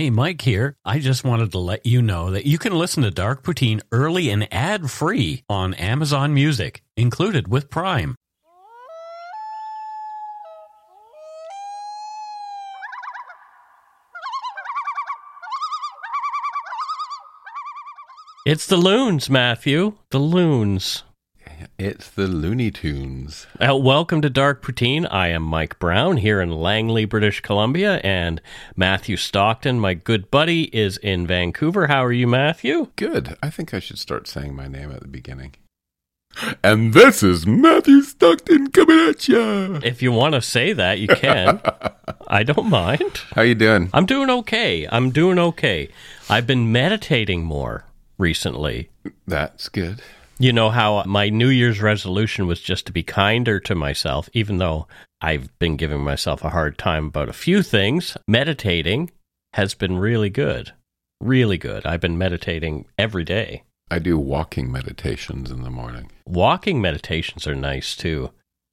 Hey, Mike here. I just wanted to let you know that you can listen to Dark Poutine early and ad free on Amazon Music, included with Prime. It's the loons, Matthew. The loons. It's the Looney Tunes. Uh, welcome to Dark Poutine. I am Mike Brown here in Langley, British Columbia, and Matthew Stockton, my good buddy, is in Vancouver. How are you, Matthew? Good. I think I should start saying my name at the beginning. And this is Matthew Stockton coming at you. If you want to say that, you can. I don't mind. How you doing? I'm doing okay. I'm doing okay. I've been meditating more recently. That's good. You know how my New Year's resolution was just to be kinder to myself, even though I've been giving myself a hard time about a few things. Meditating has been really good. Really good. I've been meditating every day. I do walking meditations in the morning. Walking meditations are nice too.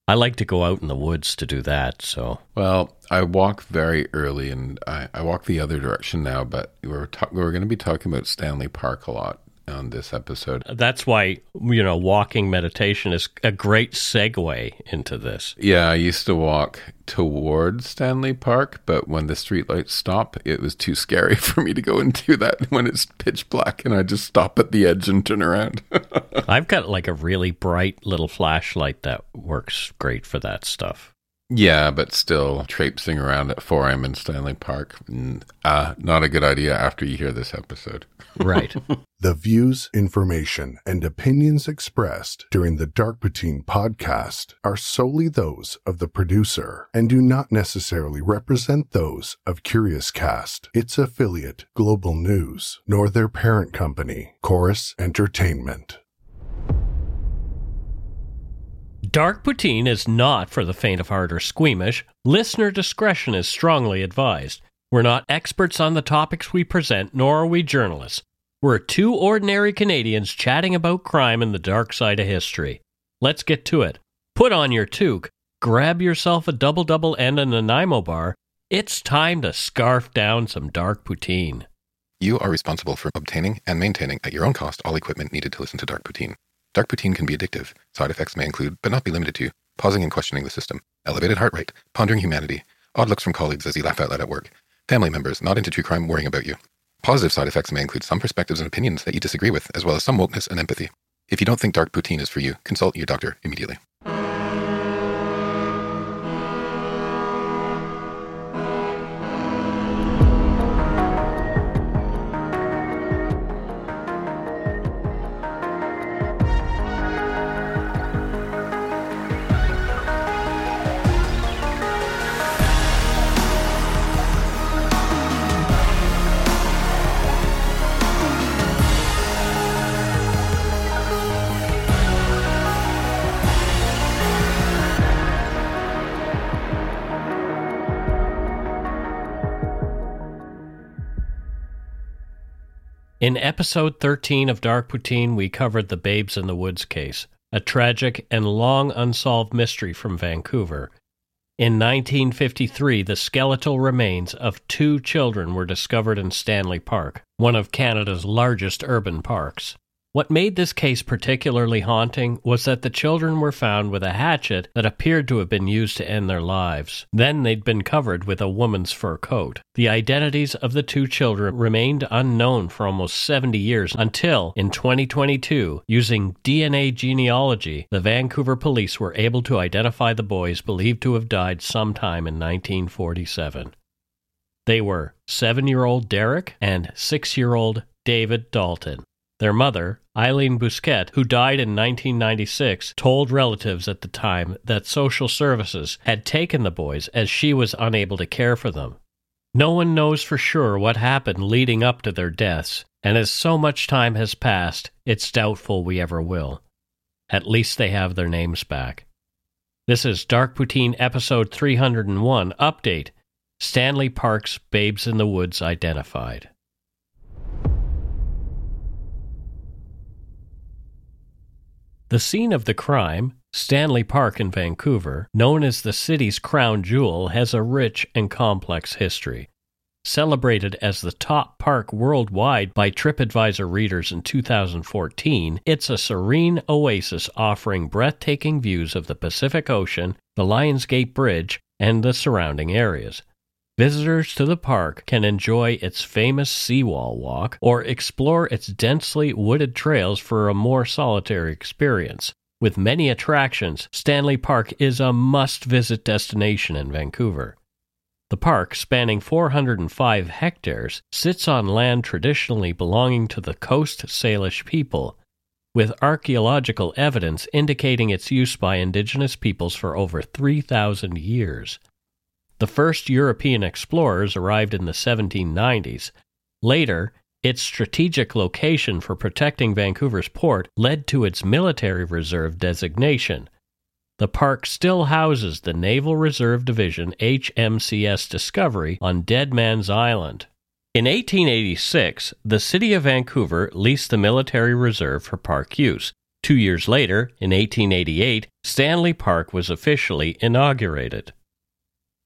I like to go out in the woods to do that, so. Well, I walk very early and I, I walk the other direction now, but we're, ta- we're going to be talking about Stanley Park a lot on this episode. That's why, you know, walking meditation is a great segue into this. Yeah, I used to walk towards Stanley Park, but when the streetlights stop, it was too scary for me to go and do that when it's pitch black and I just stop at the edge and turn around. I've got like a really bright little flashlight that works great for that stuff. Yeah, but still traipsing around at 4 a.m. in Stanley Park, uh, not a good idea after you hear this episode. Right. the views, information, and opinions expressed during the Dark Poutine podcast are solely those of the producer and do not necessarily represent those of Curiouscast, its affiliate, Global News, nor their parent company, Corus Entertainment. Dark Poutine is not for the faint of heart or squeamish. Listener discretion is strongly advised. We're not experts on the topics we present, nor are we journalists. We're two ordinary Canadians chatting about crime and the dark side of history. Let's get to it. Put on your toque, grab yourself a double double and a Nanaimo bar. It's time to scarf down some dark poutine. You are responsible for obtaining and maintaining at your own cost all equipment needed to listen to dark poutine. Dark poutine can be addictive. Side effects may include, but not be limited to, pausing and questioning the system, elevated heart rate, pondering humanity, odd looks from colleagues as you laugh out loud at work, family members not into true crime worrying about you. Positive side effects may include some perspectives and opinions that you disagree with, as well as some wokeness and empathy. If you don't think dark poutine is for you, consult your doctor immediately. In episode 13 of Dark Poutine, we covered the Babes in the Woods case, a tragic and long unsolved mystery from Vancouver. In 1953, the skeletal remains of two children were discovered in Stanley Park, one of Canada's largest urban parks. What made this case particularly haunting was that the children were found with a hatchet that appeared to have been used to end their lives. Then they'd been covered with a woman's fur coat. The identities of the two children remained unknown for almost 70 years until, in 2022, using DNA genealogy, the Vancouver police were able to identify the boys believed to have died sometime in 1947. They were seven year old Derek and six year old David D'Alton. Their mother, Eileen Bousquet, who died in 1996, told relatives at the time that social services had taken the boys as she was unable to care for them. No one knows for sure what happened leading up to their deaths, and as so much time has passed, it's doubtful we ever will. At least they have their names back. This is Dark Poutine episode 301 Update Stanley Park's Babes in the Woods Identified. The scene of the crime, Stanley Park in Vancouver, known as the city's crown jewel, has a rich and complex history. celebrated as the top park worldwide by TripAdvisor readers in 2014, it's a serene oasis offering breathtaking views of the Pacific Ocean, the Lionsgate Bridge, and the surrounding areas. Visitors to the park can enjoy its famous seawall walk or explore its densely wooded trails for a more solitary experience. With many attractions, Stanley Park is a must visit destination in Vancouver. The park, spanning 405 hectares, sits on land traditionally belonging to the Coast Salish people, with archaeological evidence indicating its use by indigenous peoples for over 3,000 years. The first European explorers arrived in the 1790s. Later, its strategic location for protecting Vancouver's port led to its military reserve designation. The park still houses the Naval Reserve Division HMCS Discovery on Dead Man's Island. In 1886, the city of Vancouver leased the military reserve for park use. Two years later, in 1888, Stanley Park was officially inaugurated.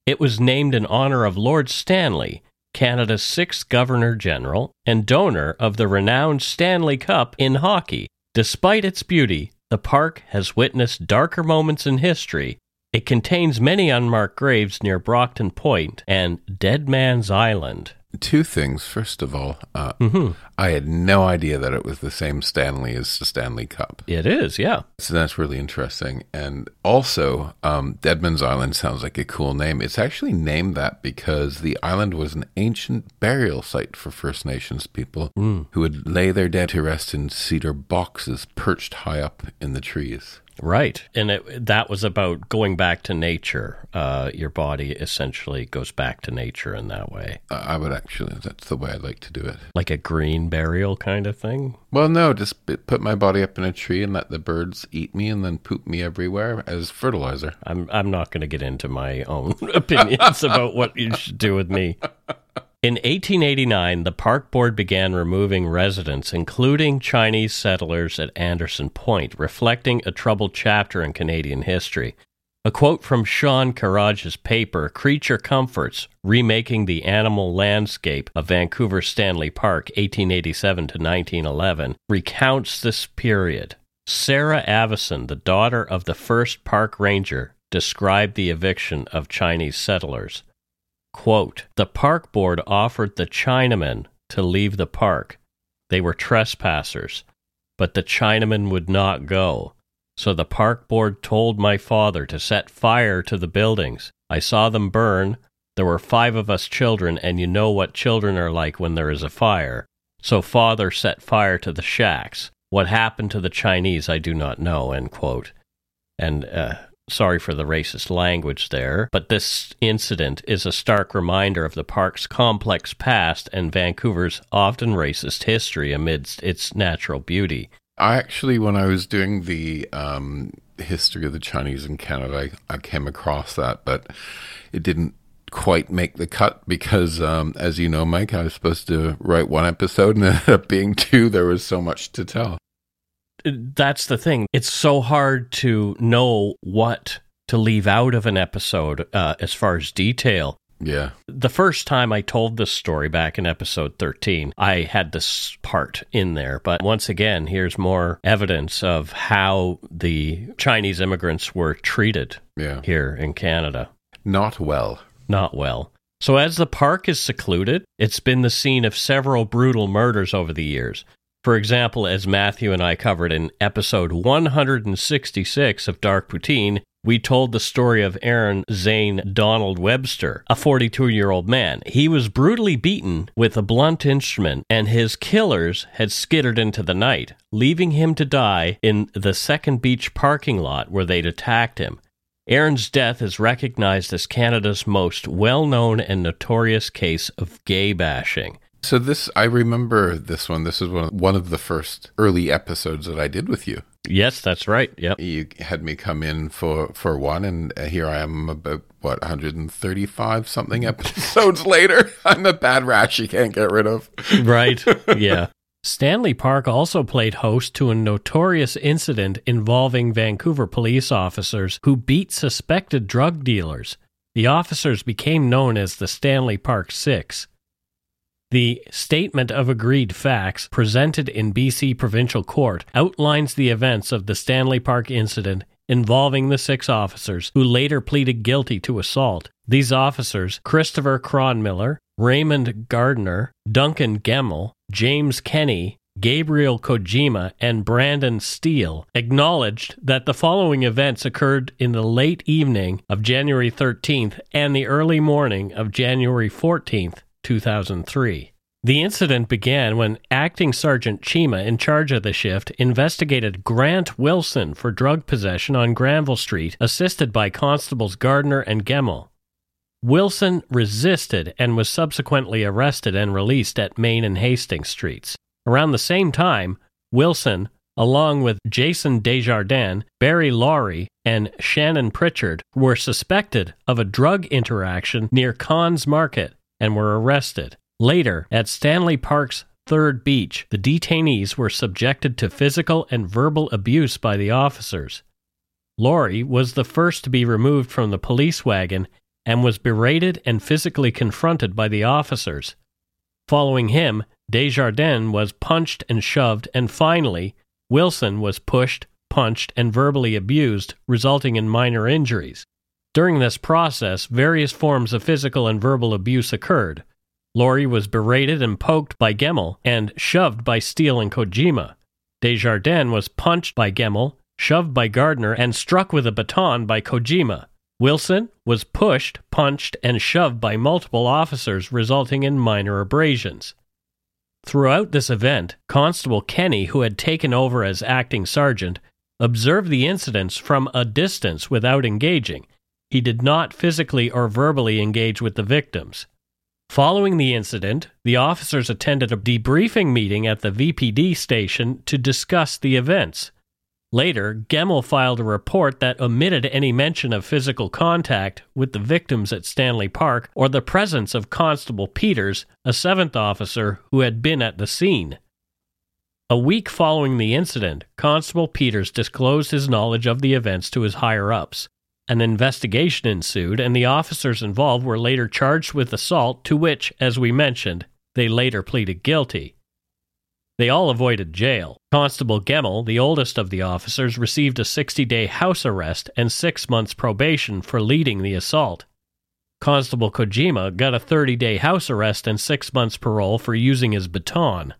It was named in honor of Lord Stanley, Canada's sixth Governor General and donor of the renowned Stanley Cup in hockey. Despite its beauty, the park has witnessed darker moments in history. It contains many unmarked graves near Brockton Point and Dead Man's Island. Two things. First of all, uh, Mm-hmm. I had no idea that it was the same Stanley as the Stanley Cup. It is, yeah. So that's really interesting. And also, um, Deadman's Island sounds like a cool name. It's actually named that because the island was an ancient burial site for First Nations people who would lay their dead to rest in cedar boxes perched high up in the trees. Right. And it, that was about going back to nature. Uh, your body essentially goes back to nature in that way. I would actually, that's the way I like to do it. Like a green burial kind of thing. Well, no, just put my body up in a tree and let the birds eat me and then poop me everywhere as fertilizer. I'm I'm not going to get into my own opinions about what you should do with me. In 1889, the park board began removing residents, including Chinese settlers at Anderson Point, reflecting a troubled chapter in Canadian history. A quote from Sean Kheraj's paper, Creature Comforts Remaking the Animal Landscape of Vancouver Stanley Park, 1887 to 1911, recounts this period. Sarah Avison, the daughter of the first park ranger, described the eviction of Chinese settlers. Quote, the park board offered the Chinamen to leave the park. They were trespassers, but the Chinamen would not go. So the park board told my father to set fire to the buildings. I saw them burn. There were five of us children, and you know what children are like when there is a fire. So father set fire to the shacks. What happened to the Chinese, I do not know. End quote. And uh, sorry for the racist language there, but this incident is a stark reminder of the park's complex past and Vancouver's often racist history amidst its natural beauty. I actually, when I was doing the um, history of the Chinese in Canada, I, I came across that, but it didn't quite make the cut because, um, as you know, Mike, I was supposed to write one episode and it ended up being two. There was so much to tell. That's the thing. It's so hard to know what to leave out of an episode uh, as far as detail. Yeah. The first time I told this story back in episode 13, I had this part in there. But once again, here's more evidence of how the Chinese immigrants were treated Yeah. here in Canada. Not well. Not well. So, as the park is secluded, it's been the scene of several brutal murders over the years. For example, as Matthew and I covered in episode 166 of Dark Poutine, we told the story of Aaron Zane Donald Webster, a 42 year old man. He was brutally beaten with a blunt instrument, and his killers had skittered into the night, leaving him to die in the Second Beach parking lot where they'd attacked him. Aaron's death is recognized as Canada's most well known and notorious case of gay bashing. So this, I remember this one. This is one of, one of the first early episodes that I did with you. Yes, that's right. Yep. You had me come in for for one, and uh, here I am about what 135 something episodes later. I'm a bad rash you can't get rid of. Right. Yeah. Stanley Park also played host to a notorious incident involving Vancouver police officers who beat suspected drug dealers. The officers became known as the Stanley Park Six. The Statement of Agreed Facts presented in BC Provincial Court outlines the events of the Stanley Park incident involving the six officers who later pleaded guilty to assault. These officers, Christopher Cronmiller, Raymond Gardner, Duncan Gemmell, James Kenny, Gabriel Kojima, and Brandon Steele, acknowledged that the following events occurred in the late evening of January 13th and the early morning of January 14th, 2003. The incident began when Acting Sergeant Chima, in charge of the shift, investigated Grant Wilson for drug possession on Granville Street, assisted by Constables Gardner and Gemmell. Wilson resisted and was subsequently arrested and released at Main and Hastings Streets. Around the same time, Wilson, along with Jason Desjardins, Barry Laurie, and Shannon Pritchard, were suspected of a drug interaction near Conn's Market and were arrested. Later, at Stanley Park's Third Beach, the detainees were subjected to physical and verbal abuse by the officers. Laurie was the first to be removed from the police wagon and was berated and physically confronted by the officers. Following him, Desjardins was punched and shoved, and finally, Wilson was pushed, punched, and verbally abused, resulting in minor injuries. During this process, various forms of physical and verbal abuse occurred. Laurie was berated and poked by Gemmell and shoved by Steele and Kojima. Desjardins was punched by Gemmell, shoved by Gardner, and struck with a baton by Kojima. Wilson was pushed, punched, and shoved by multiple officers, resulting in minor abrasions. Throughout this event, Constable Kenny, who had taken over as acting sergeant, observed the incidents from a distance without engaging. He did not physically or verbally engage with the victims. Following the incident, the officers attended a debriefing meeting at the VPD station to discuss the events. Later, Gemmell filed a report that omitted any mention of physical contact with the victims at Stanley Park or the presence of Constable Peters, a seventh officer who had been at the scene. A week following the incident, Constable Peters disclosed his knowledge of the events to his higher ups. An investigation ensued, and the officers involved were later charged with assault, to which, as we mentioned, they later pleaded guilty. They all avoided jail. Constable Gemmell, the oldest of the officers, received a 60 day house arrest and six months probation for leading the assault. Constable Kojima got a 30 day house arrest and six months parole for using his baton.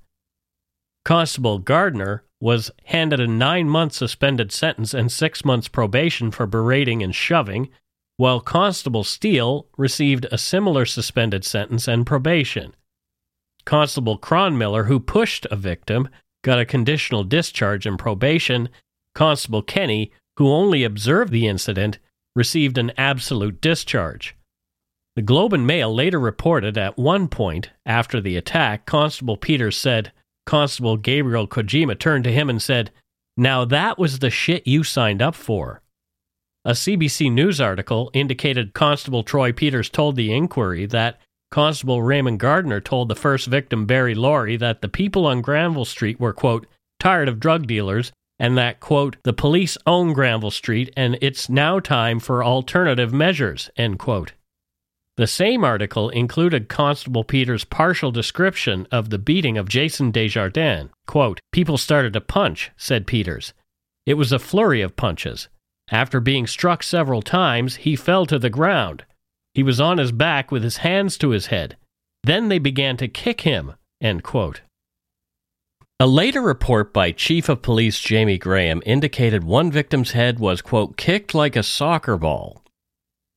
Constable Gardner was handed a nine month suspended sentence and six months probation for berating and shoving, while Constable Steele received a similar suspended sentence and probation. Constable Cronmiller, who pushed a victim, got a conditional discharge and probation. Constable Kenny, who only observed the incident, received an absolute discharge. The Globe and Mail later reported at one point after the attack, Constable Peters said, Constable Gabriel Kojima turned to him and said, Now that was the shit you signed up for. A CBC News article indicated Constable Troy Peters told the inquiry that Constable Raymond Gardner told the first victim, Barry Laurie, that the people on Granville Street were, quote, tired of drug dealers and that, quote, the police own Granville Street and it's now time for alternative measures, end quote. The same article included Constable Peters' partial description of the beating of Jason Desjardins. Quote, People started to punch, said Peters. It was a flurry of punches. After being struck several times, he fell to the ground. He was on his back with his hands to his head. Then they began to kick him. A later report by Chief of Police Jamie Graham indicated one victim's head was, quote, kicked like a soccer ball,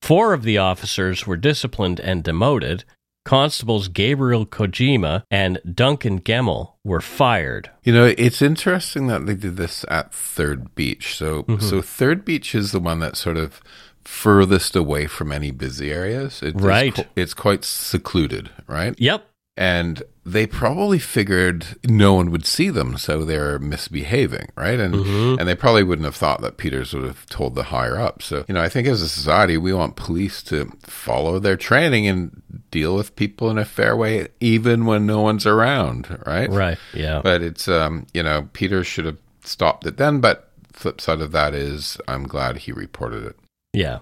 Four of the officers were disciplined and demoted. Constables Gabriel Kojima and Duncan Gemmell were fired. You know, it's interesting that they did this at Third Beach. So, mm-hmm. so Third Beach is the one that's sort of furthest away from any busy areas. It, right. It's, it's quite secluded, right? Yep and they probably figured no one would see them, so they're misbehaving, right? And mm-hmm. and they probably wouldn't have thought that Peters would have told the higher up. So you know, I think as a society, we want police to follow their training and deal with people in a fair way, even when no one's around, right? Right. Yeah. But it's um, you know, Peters should have stopped it then. But flip side of that is, I'm glad he reported it. Yeah.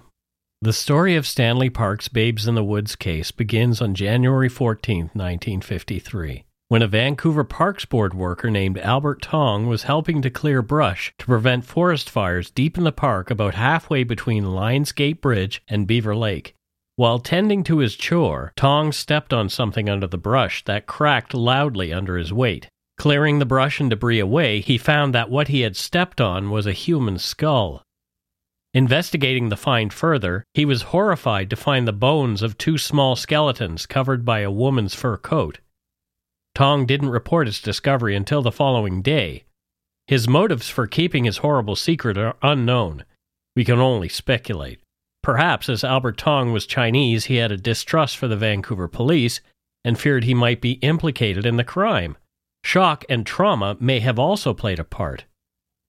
The story of Stanley Park's Babes in the Woods case begins on January 14, 1953, when a Vancouver Parks Board worker named Albert Tong was helping to clear brush to prevent forest fires deep in the park about halfway between Lionsgate Bridge and Beaver Lake. While tending to his chore, Tong stepped on something under the brush that cracked loudly under his weight. Clearing the brush and debris away, he found that what he had stepped on was a human skull. Investigating the find further, he was horrified to find the bones of two small skeletons covered by a woman's fur coat. Tong didn't report his discovery until the following day. His motives for keeping his horrible secret are unknown. We can only speculate. Perhaps, as Albert Tong was Chinese, he had a distrust for the Vancouver police and feared he might be implicated in the crime. Shock and trauma may have also played a part.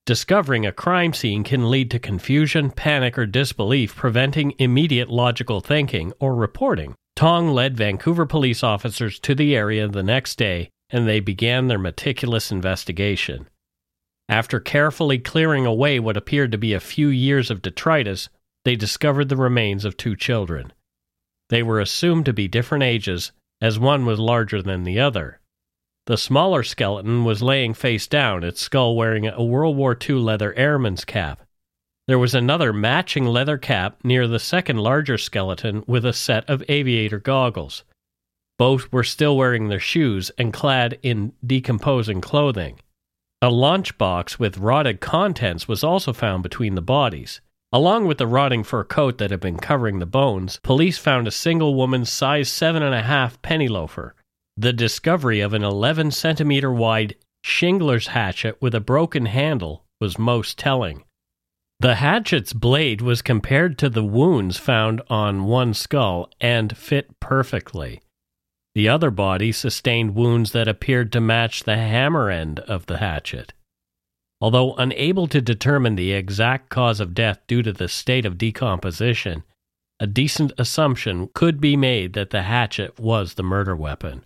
Discovering a crime scene can lead to confusion, panic, or disbelief, preventing immediate logical thinking or reporting. Tong led Vancouver police officers to the area the next day and they began their meticulous investigation. After carefully clearing away what appeared to be a few years of detritus, they discovered the remains of two children. They were assumed to be different ages, as one was larger than the other. The smaller skeleton was laying face down, its skull wearing a World War II leather airman's cap. There was another matching leather cap near the second larger skeleton with a set of aviator goggles. Both were still wearing their shoes and clad in decomposing clothing. A lunchbox with rotted contents was also found between the bodies. Along with the rotting fur coat that had been covering the bones, police found a single woman's size 7.5 penny loafer. The discovery of an 11 centimeter wide shingler's hatchet with a broken handle was most telling. The hatchet's blade was compared to the wounds found on one skull and fit perfectly. The other body sustained wounds that appeared to match the hammer end of the hatchet. Although unable to determine the exact cause of death due to the state of decomposition, a decent assumption could be made that the hatchet was the murder weapon.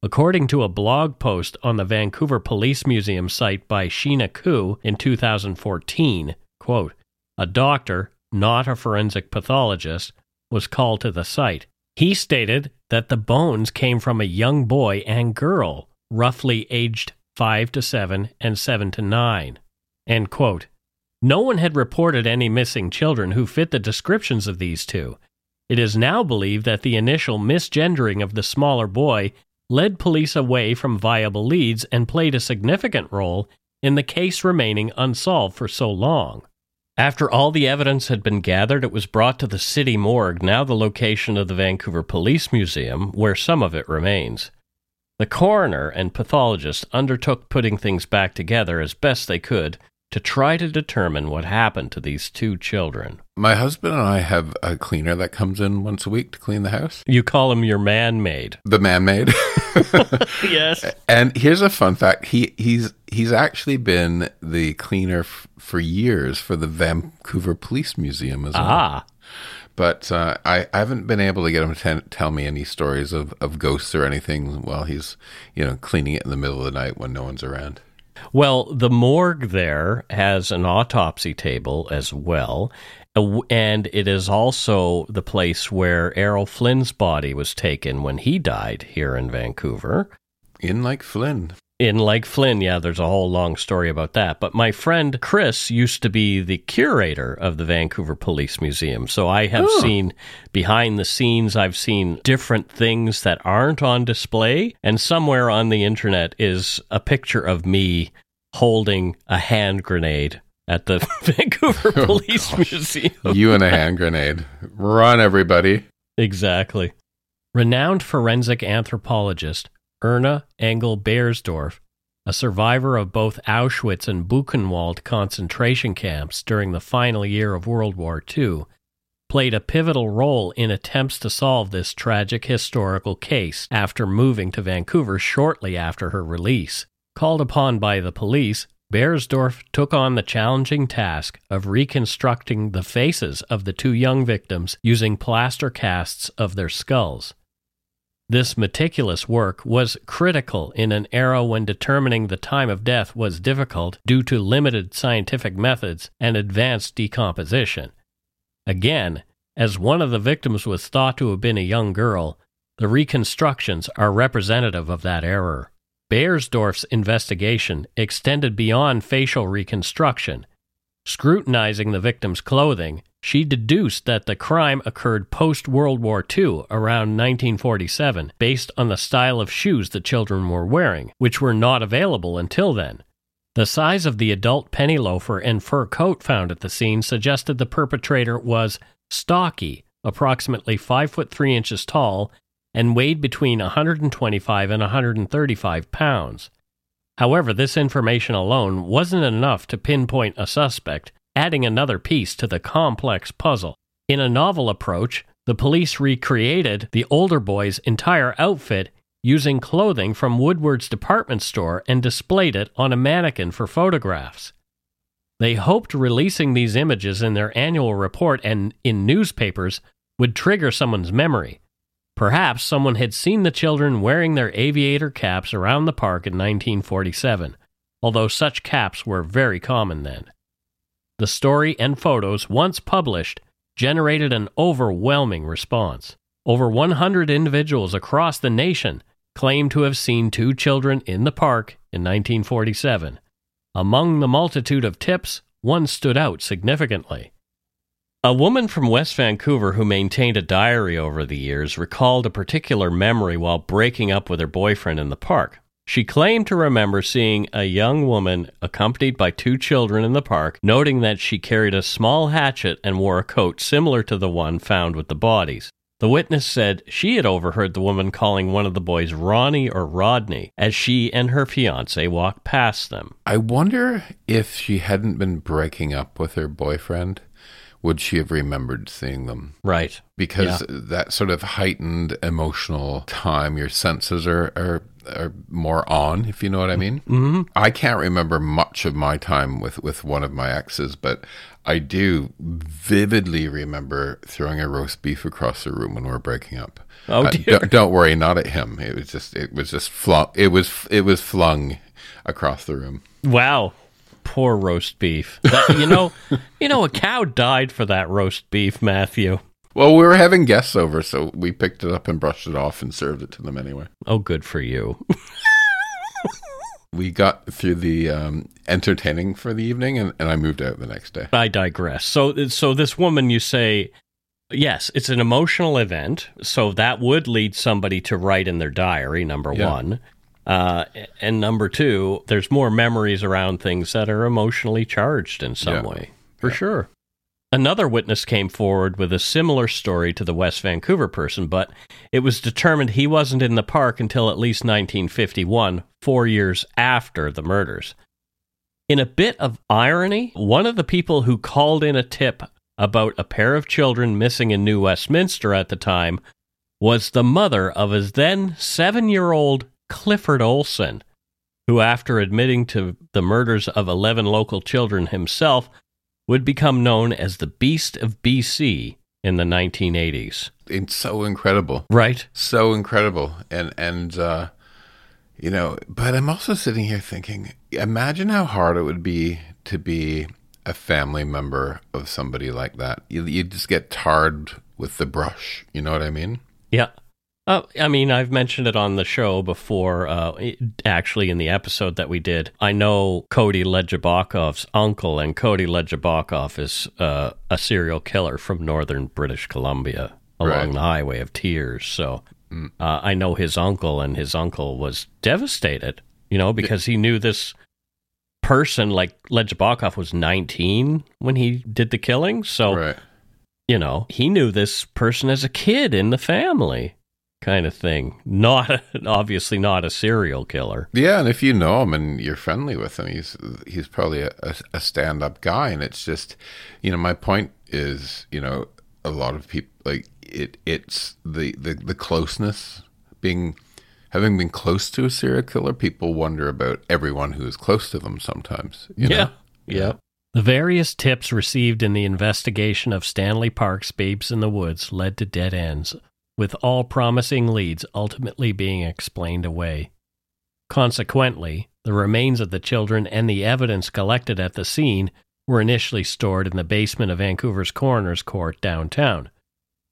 According to a blog post on the Vancouver Police Museum site by Sheena Koo in 2014, quote, a doctor, not a forensic pathologist, was called to the site. He stated that the bones came from a young boy and girl, roughly aged 5 to 7 and 7 to 9. End quote. No one had reported any missing children who fit the descriptions of these two. It is now believed that the initial misgendering of the smaller boy led police away from viable leads and played a significant role in the case remaining unsolved for so long. After all the evidence had been gathered, it was brought to the city morgue, now the location of the Vancouver Police Museum, where some of it remains. The coroner and pathologist undertook putting things back together as best they could to try to determine what happened to these two children. My husband and I have a cleaner that comes in once a week to clean the house. You call him your man maid. The man maid. yes. And here's a fun fact. He he's he's actually been the cleaner f- for years for the Vancouver Police Museum as well. Ah. But uh, I, I haven't been able to get him to t- tell me any stories of, of ghosts or anything while he's, you know, cleaning it in the middle of the night when no one's around. Well, the morgue there has an autopsy table as well. And it is also the place where Errol Flynn's body was taken when he died here in Vancouver. In like Flynn. In Lake Flynn, yeah, there's a whole long story about that. But my friend Chris used to be the curator of the Vancouver Police Museum. So I have seen behind the scenes, I've seen different things that aren't on display. And somewhere on the internet is a picture of me holding a hand grenade at the Vancouver oh, Police Museum. You and a hand grenade. Run, everybody. Exactly. Renowned forensic anthropologist Erna Engel Baiersdorf, a survivor of both Auschwitz and Buchenwald concentration camps during the final year of World War II, played a pivotal role in attempts to solve this tragic historical case after moving to Vancouver shortly after her release. Called upon by the police, Baiersdorf took on the challenging task of reconstructing the faces of the two young victims using plaster casts of their skulls. This meticulous work was critical in an era when determining the time of death was difficult due to limited scientific methods and advanced decomposition. Again, As one of the victims was thought to have been a young girl, the reconstructions are representative of that error. Baiersdorf's investigation extended beyond facial reconstruction. Scrutinizing the victim's clothing, she deduced that the crime occurred post World War II, around 1947, based on the style of shoes the children were wearing, which were not available until then. The size of the adult penny loafer and fur coat found at the scene suggested the perpetrator was stocky, approximately 5 foot 3 inches tall, and weighed between 125 and 135 pounds. However, this information alone wasn't enough to pinpoint a suspect, adding another piece to the complex puzzle. In a novel approach, the police recreated the older boy's entire outfit using clothing from Woodward's department store and displayed it on a mannequin for photographs. They hoped releasing these images in their annual report and in newspapers would trigger someone's memory. Perhaps someone had seen the children wearing their aviator caps around the park in 1947, although such caps were very common then. The story and photos, once published, generated an overwhelming response. Over 100 individuals across the nation claimed to have seen two children in the park in 1947. Among the multitude of tips, one stood out significantly. A woman from West Vancouver who maintained a diary over the years recalled a particular memory while breaking up with her boyfriend in the park. She claimed to remember seeing a young woman accompanied by two children in the park, noting that she carried a small hatchet and wore a coat similar to the one found with the bodies. The witness said she had overheard the woman calling one of the boys Ronnie or Rodney as she and her fiance walked past them. I wonder if she hadn't been breaking up with her boyfriend would she have remembered seeing them? Right. Because yeah. that sort of heightened emotional time, your senses are, are are more on, if you know what I mean. Mm-hmm. I can't remember much of my time with with one of my exes, but I do vividly remember throwing a roast beef across the room when we were breaking up. Oh uh, dear! Don't, don't, worry, not at him. It was just it was just flung. It was it was flung across the room. Wow poor roast beef. That, you know, you know, a cow died for that roast beef, Matthew. Well, we were having guests over, so we picked it up and brushed it off and served it to them anyway. Oh, good for you. we got through the um, entertaining for the evening, and, and I moved out the next day. I digress. So, so this woman, you say, yes, it's an emotional event, so that would lead somebody to write in their diary. Number yeah. one. Uh, and number two, there's more memories around things that are emotionally charged in some yeah. way, for yeah. sure. Another witness came forward with a similar story to the West Vancouver person, but it was determined he wasn't in the park until at least 1951, four years after the murders. In a bit of irony, one of the people who called in a tip about a pair of children missing in New Westminster at the time was the mother of his then seven year old Clifford Olson, who, after admitting to the murders of 11 local children himself, would become known as the Beast of BC in the 1980s. It's so incredible. Right. So incredible. And, and, uh, you know, but I'm also sitting here thinking, imagine how hard it would be to be a family member of somebody like that. You, you just get tarred with the brush. You know what I mean? Yeah. Uh, I mean, I've mentioned it on the show before, uh, actually, in the episode that we did. I know Cody Legebokoff's uncle, and Cody Legebokoff is uh, a serial killer from northern British Columbia along right. the Highway of Tears. So mm. Uh, I know his uncle, and his uncle was devastated, you know, because he knew this person, like Legebokoff was 19 when he did the killing. So, right. you know, he knew this person as a kid in the family kind of thing. Not obviously not a serial killer. Yeah, and if you know him and you're friendly with him, he's he's probably a, a stand up guy. And it's just, you know, my point is, you know, a lot of people like it. It's the the the closeness being. Having been close to a serial killer, people wonder about everyone who is close to them sometimes. yeah. Know? Yeah. The various tips received in the investigation of Stanley Park's Babes in the Woods led to dead ends, with all promising leads ultimately being explained away. Consequently, the remains of the children and the evidence collected at the scene were initially stored in the basement of Vancouver's coroner's court downtown.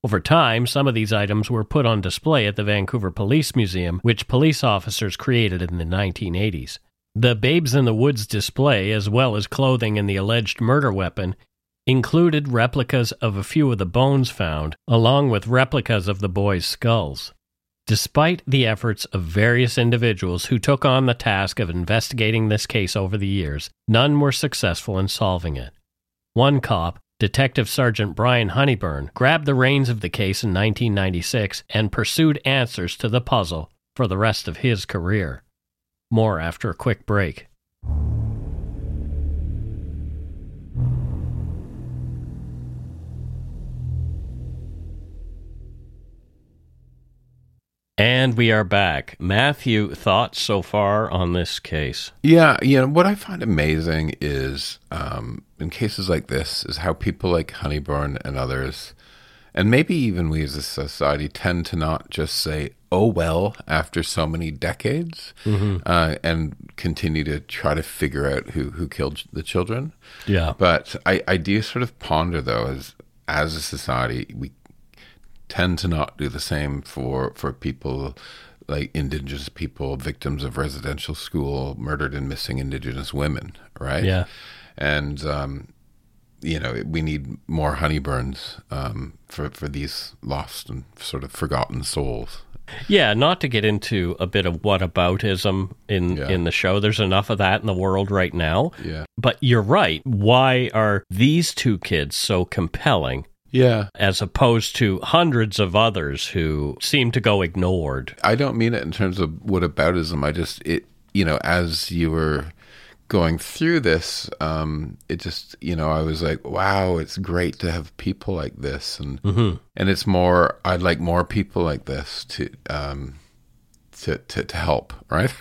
Over time, some of these items were put on display at the Vancouver Police Museum, which police officers created in the 1980s. The Babes in the Woods display, as well as clothing and the alleged murder weapon, included replicas of a few of the bones found, along with replicas of the boys' skulls. Despite the efforts of various individuals who took on the task of investigating this case over the years, none were successful in solving it. One cop, Detective Sergeant Brian Honeybourn, grabbed the reins of the case in 1996 and pursued answers to the puzzle for the rest of his career. More after a quick break. And we are back. Matthew, thoughts so far on this case? Yeah, you know, what I find amazing is um, in cases like this, is how people like Honeybourn and others, and maybe even we as a society, tend to not just say, oh, well, after so many decades, mm-hmm. uh, and continue to try to figure out who, who killed the children. Yeah. But I, I do sort of ponder, though, as, as a society, we tend to not do the same for for people like indigenous people, victims of residential school, murdered and missing indigenous women, right? Yeah. And um, you know, we need more honeybourns um, for for these lost and sort of forgotten souls. Yeah, not to get into a bit of whataboutism in yeah. in the show. There's enough of that in the world right now. Yeah. But you're right. Why are these two kids so compelling? Yeah. As opposed to hundreds of others who seem to go ignored. I don't mean it in terms of whataboutism. I just, it, you know, as you were going through this, um, it just, you know, I was like, wow, it's great to have people like this. And, mm-hmm. and it's more, I'd like more people like this to, um, to, to, to help, right?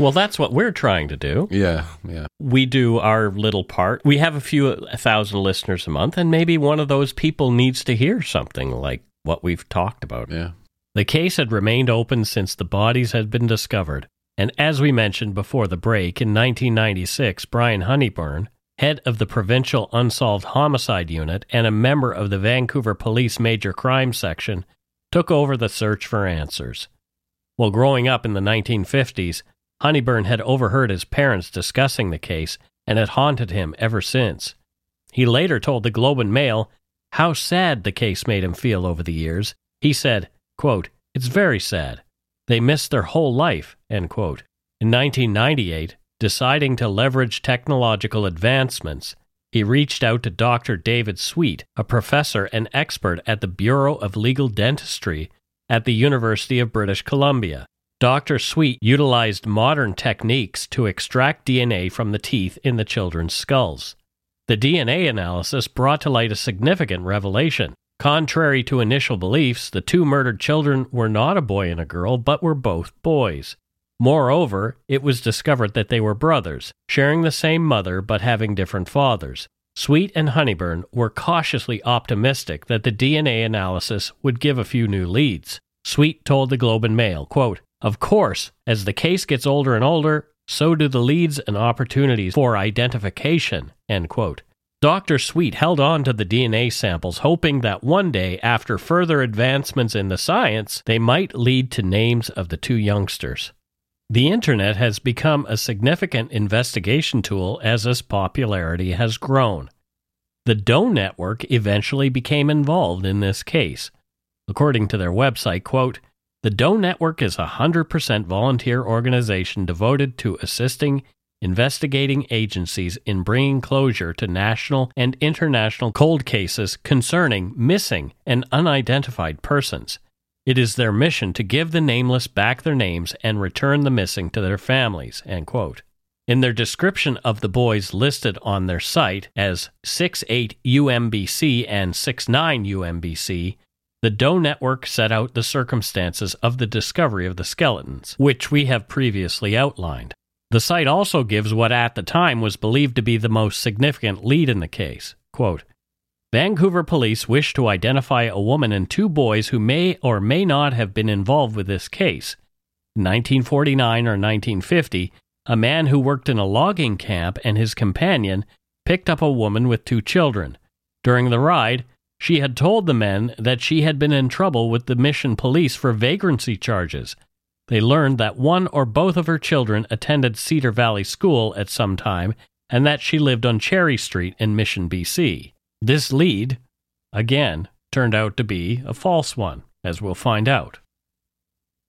Well, that's what we're trying to do. Yeah, yeah. We do our little part. We have a few a thousand listeners a month, and maybe one of those people needs to hear something like what we've talked about. Yeah. The case had remained open since the bodies had been discovered. And as we mentioned before the break, in 1996, Brian Honeybourn, head of the Provincial Unsolved Homicide Unit and a member of the Vancouver Police Major Crime Section, took over the search for answers. While growing up in the 1950s, Honeybourn had overheard his parents discussing the case and had haunted him ever since. He later told the Globe and Mail how sad the case made him feel over the years. He said, quote, It's very sad. They missed their whole life. End quote. In 1998, deciding to leverage technological advancements, he reached out to Dr. David Sweet, a professor and expert at the Bureau of Legal Dentistry at the University of British Columbia. Dr. Sweet utilized modern techniques to extract DNA from the teeth in the children's skulls. The DNA analysis brought to light a significant revelation. Contrary to initial beliefs, the two murdered children were not a boy and a girl, but were both boys. Moreover, it was discovered that they were brothers, sharing the same mother but having different fathers. Sweet and Honeybourn were cautiously optimistic that the DNA analysis would give a few new leads. Sweet told the Globe and Mail, quote, of course, as the case gets older and older, so do the leads and opportunities for identification. Dr. Sweet held on to the DNA samples, hoping that one day, after further advancements in the science, they might lead to names of the two youngsters. The internet has become a significant investigation tool as its popularity has grown. The Doe Network eventually became involved in this case. According to their website, quote, the Doe Network is a 100% volunteer organization devoted to assisting investigating agencies in bringing closure to national and international cold cases concerning missing and unidentified persons. It is their mission to give the nameless back their names and return the missing to their families. In their description of the boys listed on their site as 68 UMBC and 69 UMBC, the Doe Network set out the circumstances of the discovery of the skeletons, which we have previously outlined. The site also gives what at the time was believed to be the most significant lead in the case. Quote, Vancouver police wish to identify a woman and two boys who may or may not have been involved with this case. In 1949 or 1950, a man who worked in a logging camp and his companion picked up a woman with two children. During the ride, She had told the men that she had been in trouble with the mission police for vagrancy charges. They learned that one or both of her children attended Cedar Valley School at some time and that she lived on Cherry Street in Mission, BC. This lead, again, turned out to be a false one, as we'll find out.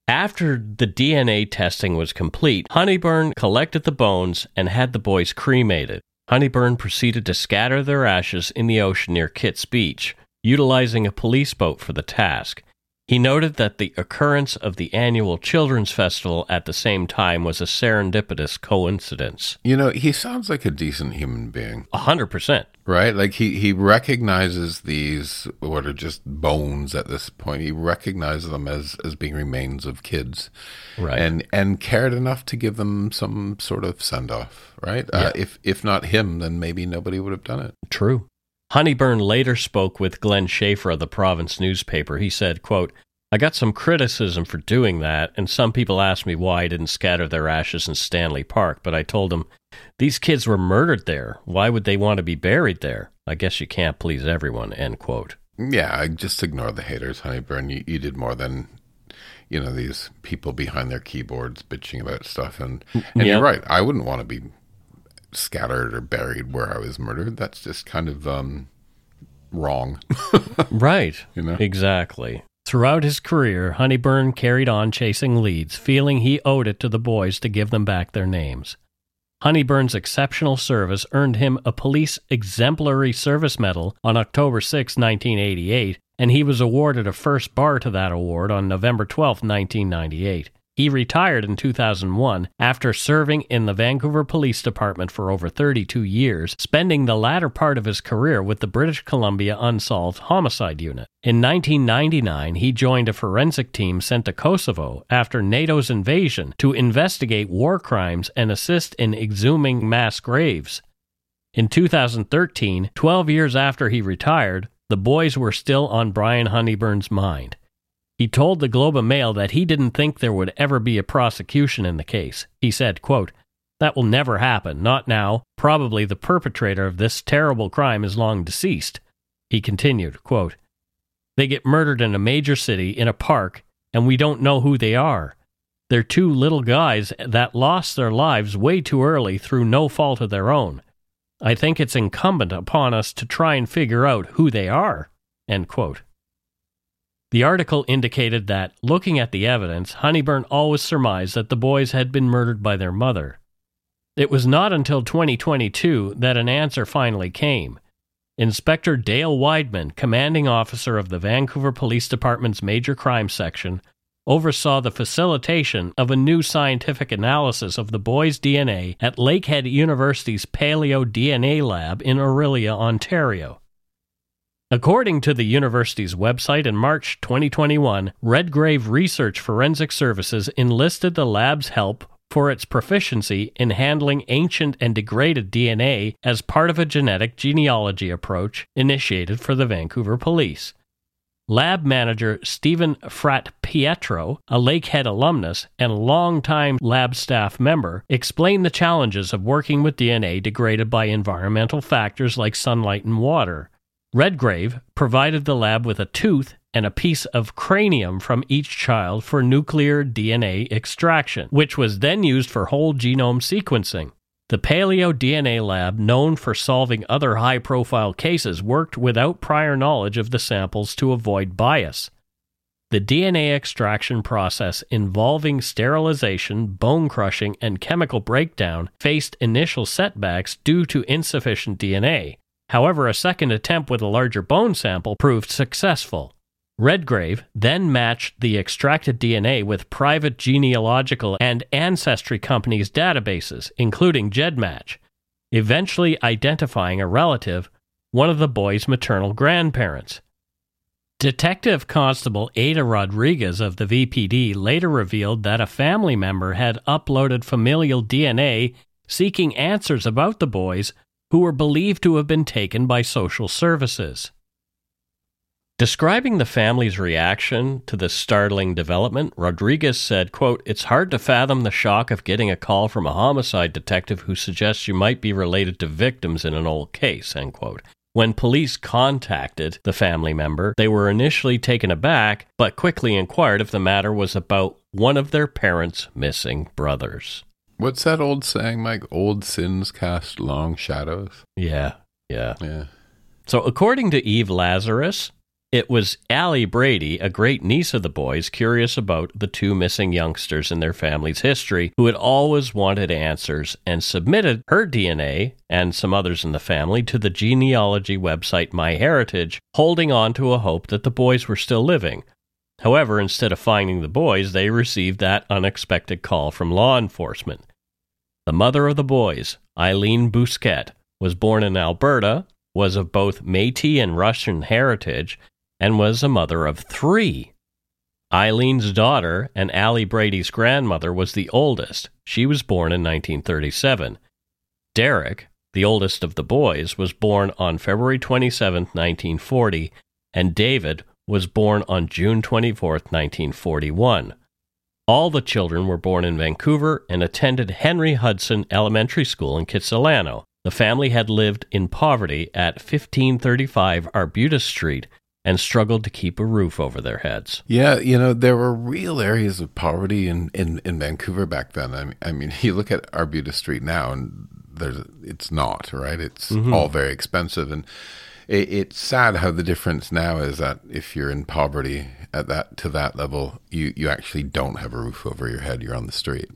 After the DNA testing was complete, Honeybourn collected the bones and had the boys cremated. Honeybourn proceeded to scatter their ashes in the ocean near Kits Beach, utilizing a police boat for the task. He noted that the occurrence of the annual Children's Festival at the same time was a serendipitous coincidence. You know, he sounds like a decent human being. A hundred percent. Right? Like he, he recognizes these what are just bones at this point. He recognizes them as, as being remains of kids. Right. And and cared enough to give them some sort of send off, right? Uh, Yeah. Uh, if if not him, then maybe nobody would have done it. True. Honeybourn later spoke with Glenn Schaefer of the Province newspaper. He said, quote, I got some criticism for doing that, and some people asked me why I didn't scatter their ashes in Stanley Park, but I told them, these kids were murdered there. Why would they want to be buried there? I guess you can't please everyone, end quote. Yeah, I just ignore the haters, Honeybourn. You, you did more than you know these people behind their keyboards bitching about stuff, and and Yeah. you're right. I wouldn't want to be scattered or buried where I was murdered. That's just kind of um, wrong. Right. You know? Exactly. Throughout his career, Honeybourn carried on chasing leads, feeling he owed it to the boys to give them back their names. Honeybourn's exceptional service earned him a Police Exemplary Service Medal on October 6, 1988, and he was awarded a first bar to that award on November 12, 1998. He retired in 2001 after serving in the Vancouver Police Department for over 32 years, spending the latter part of his career with the British Columbia Unsolved Homicide Unit. In 1999, he joined a forensic team sent to Kosovo after NATO's invasion to investigate war crimes and assist in exhuming mass graves. In 2013, 12 years after he retired, the boys were still on Brian Honeybourn's mind. He told the Globe and Mail that he didn't think there would ever be a prosecution in the case. He said, quote, That will never happen, not now. Probably the perpetrator of this terrible crime is long deceased. He continued, quote, They get murdered in a major city, in a park, and we don't know who they are. They're two little guys that lost their lives way too early through no fault of their own. I think it's incumbent upon us to try and figure out who they are. End quote. The article indicated that, looking at the evidence, Honeybourn always surmised that the boys had been murdered by their mother. It was not until 2022 that an answer finally came. Inspector Dale Weisman, commanding officer of the Vancouver Police Department's Major Crime Section, oversaw the facilitation of a new scientific analysis of the boys' DNA at Lakehead University's Paleo DNA Lab in Orillia, Ontario. According to the university's website in March 2021, Redgrave Research Forensic Services enlisted the lab's help for its proficiency in handling ancient and degraded DNA as part of a genetic genealogy approach initiated for the Vancouver Police. Lab manager Stephen Frat Pietro, a Lakehead alumnus and longtime lab staff member, explained the challenges of working with DNA degraded by environmental factors like sunlight and water. Redgrave provided the lab with a tooth and a piece of cranium from each child for nuclear DNA extraction, which was then used for whole genome sequencing. The Paleo DNA lab, known for solving other high profile cases, worked without prior knowledge of the samples to avoid bias. The DNA extraction process involving sterilization, bone crushing, and chemical breakdown faced initial setbacks due to insufficient DNA. However, a second attempt with a larger bone sample proved successful. Redgrave then matched the extracted DNA with private genealogical and ancestry companies' databases, including GEDmatch, eventually identifying a relative, one of the boy's maternal grandparents. Detective Constable Ada Rodriguez of the VPD later revealed that a family member had uploaded familial DNA seeking answers about the boys who were believed to have been taken by social services. Describing the family's reaction to this startling development, Rodriguez said, quote, It's hard to fathom the shock of getting a call from a homicide detective who suggests you might be related to victims in an old case, end quote. When police contacted the family member, they were initially taken aback, but quickly inquired if the matter was about one of their parents' missing brothers. What's that old saying, Mike? Old sins cast long shadows. Yeah, yeah. Yeah. So, according to Eve Lazarus, it was Allie Brady, a great niece of the boys, curious about the two missing youngsters in their family's history, who had always wanted answers and submitted her DNA and some others in the family to the genealogy website MyHeritage, holding on to a hope that the boys were still living. However, instead of finding the boys, they received that unexpected call from law enforcement. The mother of the boys, Eileen Bousquet, was born in Alberta, was of both Metis and Russian heritage, and was a mother of three. Eileen's daughter and Allie Brady's grandmother was the oldest. She was born in 1937. Derek, the oldest of the boys, was born on February 27, 1940, and David was born on June 24, 1941. All the children were born in Vancouver and attended Henry Hudson Elementary School in Kitsilano. The family had lived in poverty at 1535 Arbutus Street and struggled to keep a roof over their heads. Yeah, you know, there were real areas of poverty in, in, in Vancouver back then. I mean, I mean, you look at Arbutus Street now and there's it's not, right? It's mm-hmm. all very expensive and it, it's sad how the difference now is that if you're in poverty at that to that level, you you actually don't have a roof over your head, you're on the street.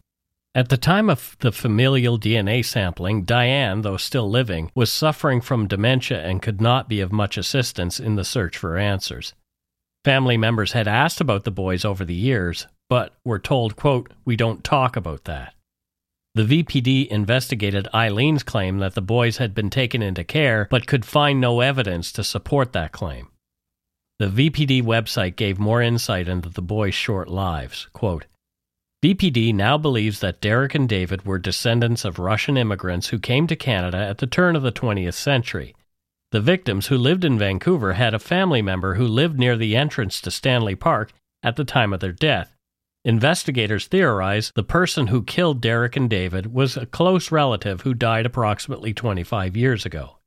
At the time of the familial DNA sampling, Diane, though still living, was suffering from dementia and could not be of much assistance in the search for answers. Family members had asked about the boys over the years, but were told, quote, we don't talk about that. The VPD investigated Eileen's claim that the boys had been taken into care, but could find no evidence to support that claim. The VPD website gave more insight into the boys' short lives. Quote, VPD now believes that Derek and David were descendants of Russian immigrants who came to Canada at the turn of the 20th century. The victims who lived in Vancouver had a family member who lived near the entrance to Stanley Park at the time of their death. Investigators theorize the person who killed Derek and David was a close relative who died approximately 25 years ago.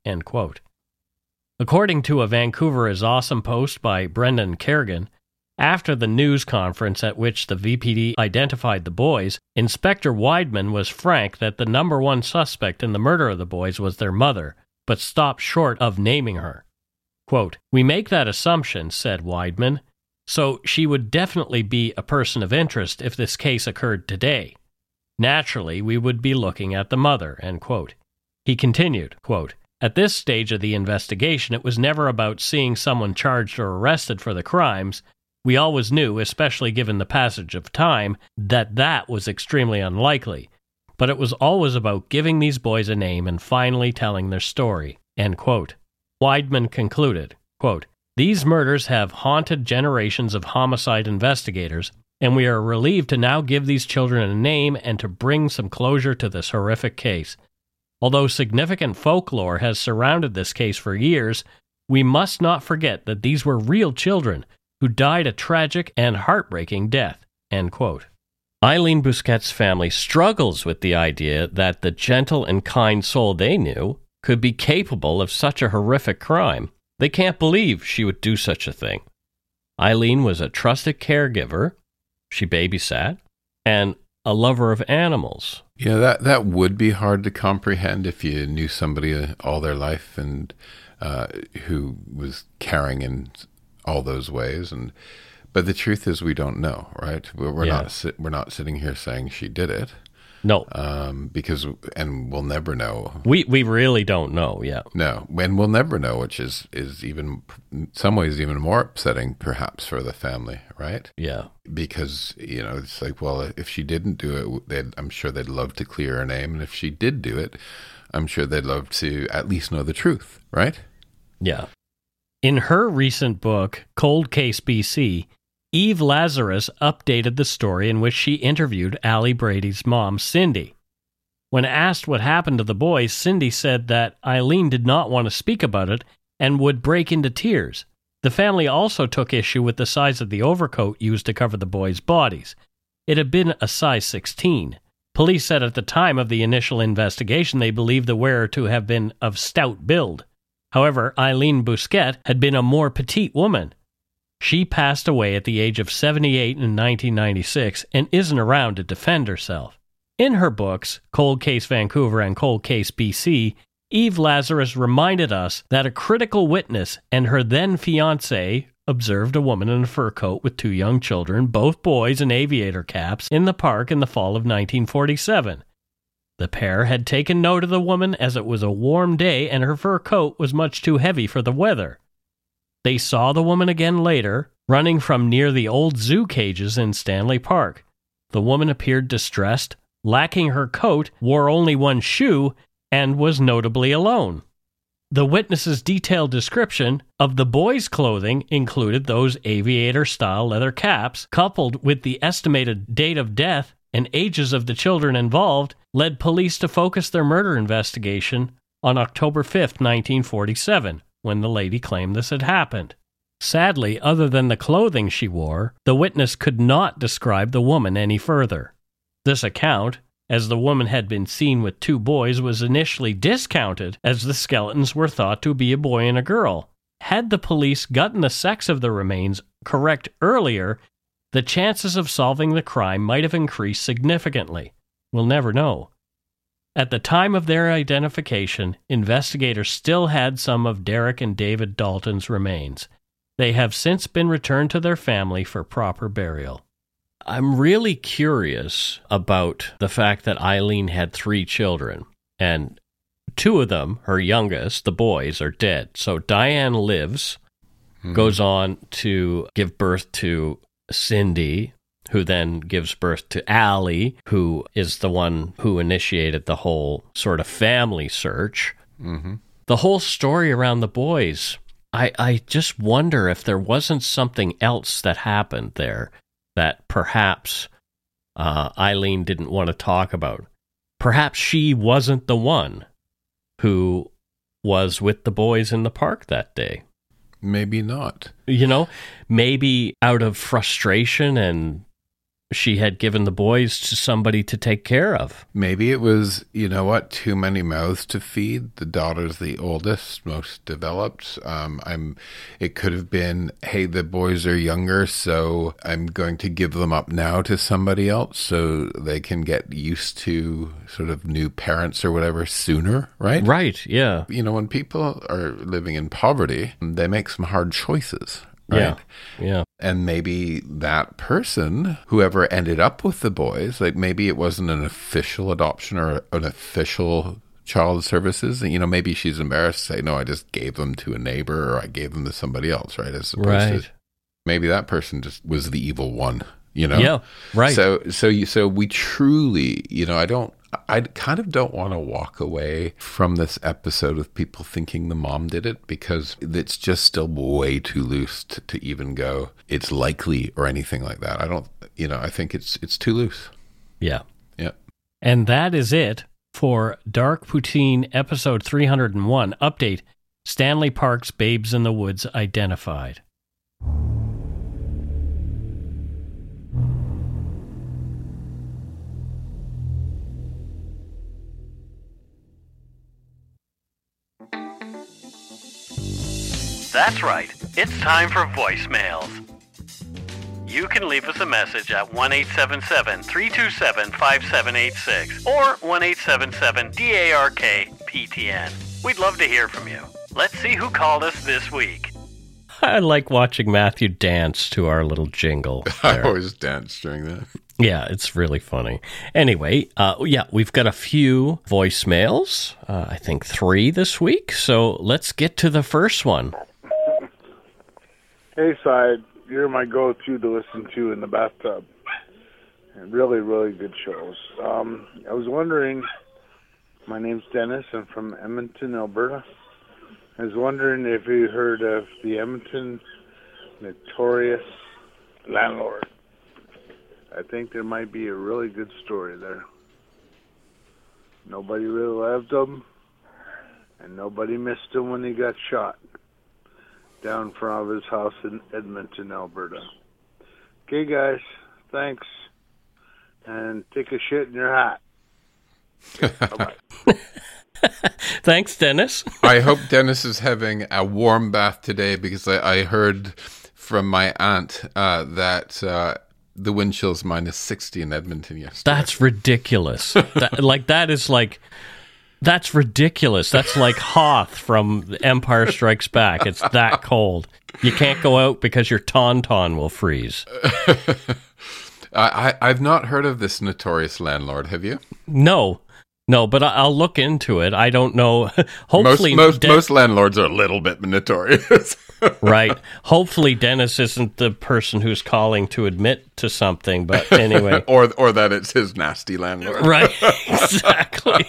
According to a Vancouver is Awesome post by Brendan Kergin, after the news conference at which the VPD identified the boys, Inspector Weisman was frank that the number one suspect in the murder of the boys was their mother, but stopped short of naming her. Quote, We make that assumption, said Weisman, so she would definitely be a person of interest if this case occurred today. Naturally, we would be looking at the mother. End quote. He continued, quote, At this stage of the investigation, it was never about seeing someone charged or arrested for the crimes, we always knew, especially given the passage of time, that that was extremely unlikely. But it was always about giving these boys a name and finally telling their story. Weisman concluded, quote, These murders have haunted generations of homicide investigators, and we are relieved to now give these children a name and to bring some closure to this horrific case. Although significant folklore has surrounded this case for years, we must not forget that these were real children who died a tragic and heartbreaking death. Eileen Bousquet's family struggles with the idea that the gentle and kind soul they knew could be capable of such a horrific crime. They can't believe she would do such a thing. Eileen was a trusted caregiver, she babysat, and a lover of animals. Yeah, that that would be hard to comprehend if you knew somebody all their life and uh, who was caring in all those ways and but the truth is we don't know right we're, we're yeah. not we're not sitting here saying she did it no. Um, because and we'll never know. We we really don't know yeah no. And we'll never know which is is even in some ways even more upsetting perhaps for the family right? Yeah. Because you know it's like well if she didn't do it they'd, i'm sure they'd love to clear her name. And if she did do it i'm sure they'd love to at least know the truth right? Yeah. In her recent book, Cold Case BC, Eve Lazarus updated the story in which she interviewed Allie Brady's mom, Cindy. When asked what happened to the boys, Cindy said that Eileen did not want to speak about it and would break into tears. The family also took issue with the size of the overcoat used to cover the boys' bodies. It had been a size 16. Police said at the time of the initial investigation they believed the wearer to have been of stout build. However, Eileen Bousquet had been a more petite woman. She passed away at the age of 78 in 1996 and isn't around to defend herself. In her books, Cold Case Vancouver and Cold Case BC, Eve Lazarus reminded us that a critical witness and her then fiance observed a woman in a fur coat with two young children, both boys in aviator caps, in the park in the fall of 1947. The pair had taken note of the woman as it was a warm day and her fur coat was much too heavy for the weather. They saw the woman again later, running from near the old zoo cages in Stanley Park. The woman appeared distressed, lacking her coat, wore only one shoe, and was notably alone. The witness's detailed description of the boys' clothing included those aviator style leather caps, coupled with the estimated date of death and ages of the children involved, led police to focus their murder investigation on October 5, 1947, when the lady claimed this had happened. Sadly, other than the clothing she wore, the witness could not describe the woman any further. This account, as the woman had been seen with two boys, was initially discounted as the skeletons were thought to be a boy and a girl. Had the police gotten the sex of the remains correct earlier, the chances of solving the crime might have increased significantly. We'll never know. At the time of their identification, investigators still had some of Derek and David D'Alton's remains. They have since been returned to their family for proper burial. I'm really curious about the fact that Eileen had three children, and two of them, her youngest, the boys, are dead. So Diane lives, mm-hmm. goes on to give birth to Cindy, who then gives birth to Allie, who is the one who initiated the whole sort of family search. Mm-hmm. The whole story around the boys, I, I just wonder if there wasn't something else that happened there that perhaps uh, Eileen didn't want to talk about. Perhaps she wasn't the one who was with the boys in the park that day. Maybe not. You know, maybe out of frustration and she had given the boys to somebody to take care of. Maybe it was, you know what, too many mouths to feed. The daughter's the oldest, most developed. Um, I'm. It could have been, hey, the boys are younger, so I'm going to give them up now to somebody else, so they can get used to sort of new parents or whatever sooner, right? Right. Yeah. You know, when people are living in poverty, they make some hard choices, Right? Yeah. Yeah. And maybe that person, whoever ended up with the boys, like maybe it wasn't an official adoption or an official child services. And, you know, maybe she's embarrassed to say, no, I just gave them to a neighbor or I gave them to somebody else, right? As opposed right. to maybe that person just was the evil one, you know? Yeah. Right. So, so you, so we truly, you know, I don't, I kind of don't want to walk away from this episode with people thinking the mom did it because it's just still way too loose to, to even go it's likely or anything like that. I don't, you know, I think it's it's too loose. Yeah. Yeah. And that is it for Dark Poutine episode 301 update Stanley Park's Babes in the Woods identified. That's right. It's time for voicemails. You can leave us a message at 1 877 327 5786 or 1 877 DARK PTN. We'd love to hear from you. Let's see who called us this week. I like watching Matthew dance to our little jingle. I always dance during that. Yeah, it's really funny. Anyway, uh, yeah, we've got a few voicemails. Uh, I think three this week. So let's get to the first one. Hey, side, you're my go-to to listen to in the bathtub. Really, really good shows. Um, I was wondering. My name's Dennis. I'm from Edmonton, Alberta. I was wondering if you heard of the Edmonton notorious landlord. I think there might be a really good story there. Nobody really loved him, and nobody missed him when he got shot down from his house in Edmonton, Alberta. Okay, guys, thanks, and take a shit in your hat. Thanks, Dennis. I hope Dennis is having a warm bath today because I, I heard from my aunt uh, that uh, the wind chill's minus 60 in Edmonton yesterday. That's ridiculous. that, like, that is like. That's ridiculous. That's like Hoth from Empire Strikes Back. It's that cold. You can't go out because your tauntaun will freeze. I, I, I've not heard of this notorious landlord. Have you? No, no, but I'll look into it. I don't know. Most Hopefully, most, Den- most landlords are a little bit notorious. right. Hopefully, Dennis isn't the person who's calling to admit to something. But anyway, or or that it's his nasty landlord. right, exactly.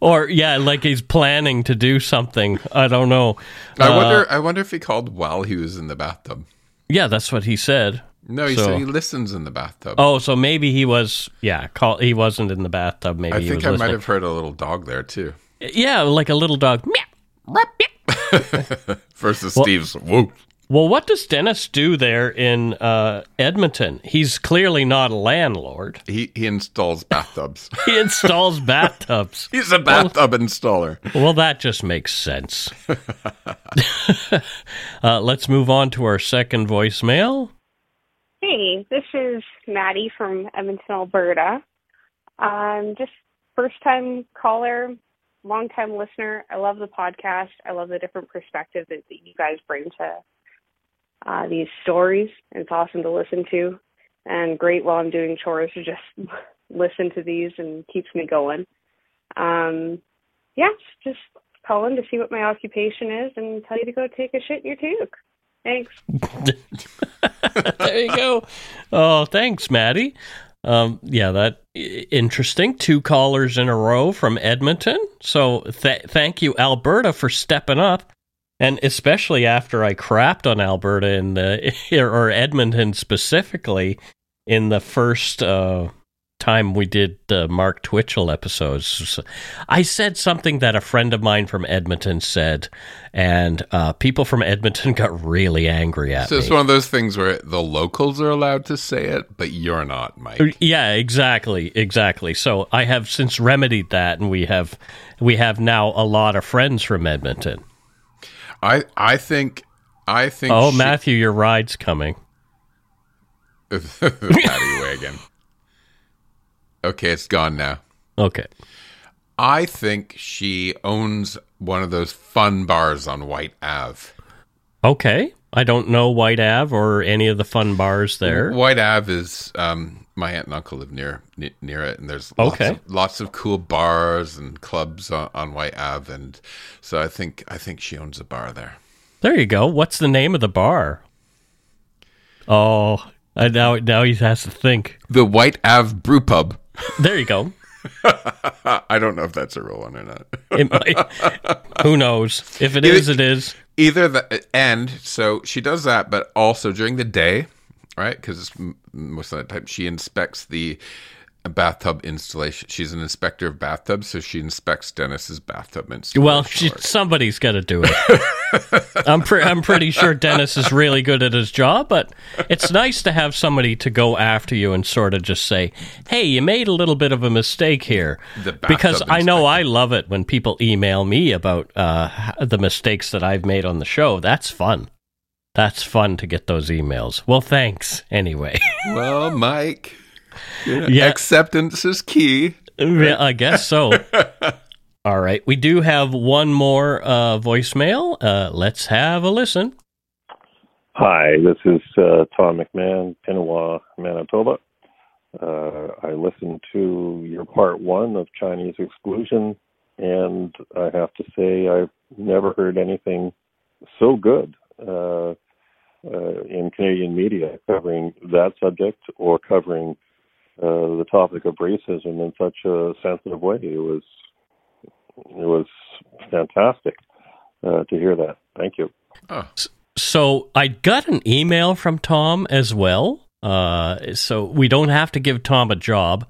Or yeah, like he's planning to do something. I don't know. I Uh, wonder I wonder if he called while he was in the bathtub. Yeah, that's what he said. No, he So- said he listens in the bathtub. Oh, so maybe he was. Yeah, call. He wasn't in the bathtub. Maybe I he think was I listening. might have heard a little dog there too. Yeah, like a little dog. Versus Steve's whoop. Well, what does Dennis do there in uh, Edmonton? He's clearly not a landlord. He he installs bathtubs. He installs bathtubs. He's a bathtub installer. Well, that just makes sense. uh, let's move on to our second voicemail. Hey, this is Maddie from Edmonton, Alberta. Um, just first time caller, long time listener. I love the podcast. I love the different perspectives that, that you guys bring to uh, these stories. It's awesome to listen to, and great while I'm doing chores to just listen to these and keeps me going. Um, yeah, just calling to see what my occupation is and tell you to go take a shit in your toque. Thanks. there you go. Oh, thanks, Maddie. Um, yeah, that interesting. Two callers in a row from Edmonton. So th- thank you, Alberta, for stepping up, and especially after I crapped on Alberta in the or Edmonton specifically in the first uh, time we did the Mark Twitchell episodes. I said something that a friend of mine from Edmonton said, and uh, people from Edmonton got really angry at So me. it's one of those things where the locals are allowed to say it, but you're not, Mike. Yeah, exactly, exactly. So I have since remedied that, and we have we have now a lot of friends from Edmonton. I I think I think Oh, she- Matthew, your ride's coming. Paddy wagon. Okay, it's gone now. Okay. I think she owns one of those fun bars on White Ave. Okay. I don't know White Ave or any of the fun bars there. White Ave is um, my aunt and uncle live near ne- near it, and there's lots Okay. of, lots of cool bars and clubs on, on White Ave, and so I think I think she owns a bar there. There you go. What's the name of the bar? Oh, I, now now he has to think. The White Ave Brew Pub. There you go. I don't know if that's a real one or not. It might, who knows? If it is, it is. Either the and so she does that, but also during the day, right? Because most of the time she inspects the bathtub installation. She's an inspector of bathtubs, so she inspects Dennis's bathtub installation. Well, she, somebody's got to do it. I'm pre- I'm pretty sure Dennis is really good at his job, but it's nice to have somebody to go after you and sort of just say, "Hey, you made a little bit of a mistake here." Because I know. I love it when people email me about uh, the mistakes that I've made on the show. That's fun. That's fun to get those emails. Well, thanks anyway. well, Mike. Yeah. Acceptance is key. Yeah, I guess so. All right. We do have one more uh, voicemail. Uh, let's have a listen. Hi, this is uh, Tom McMahon, Pinawa, Manitoba. Uh, I listened to your part one of Chinese exclusion, and I have to say I've never heard anything so good uh, uh, in Canadian media covering that subject or covering uh, the topic of racism in such a sensitive way. It was it was fantastic uh, to hear that. Thank you. So I got an email from Tom as well. Uh, so we don't have to give Tom a job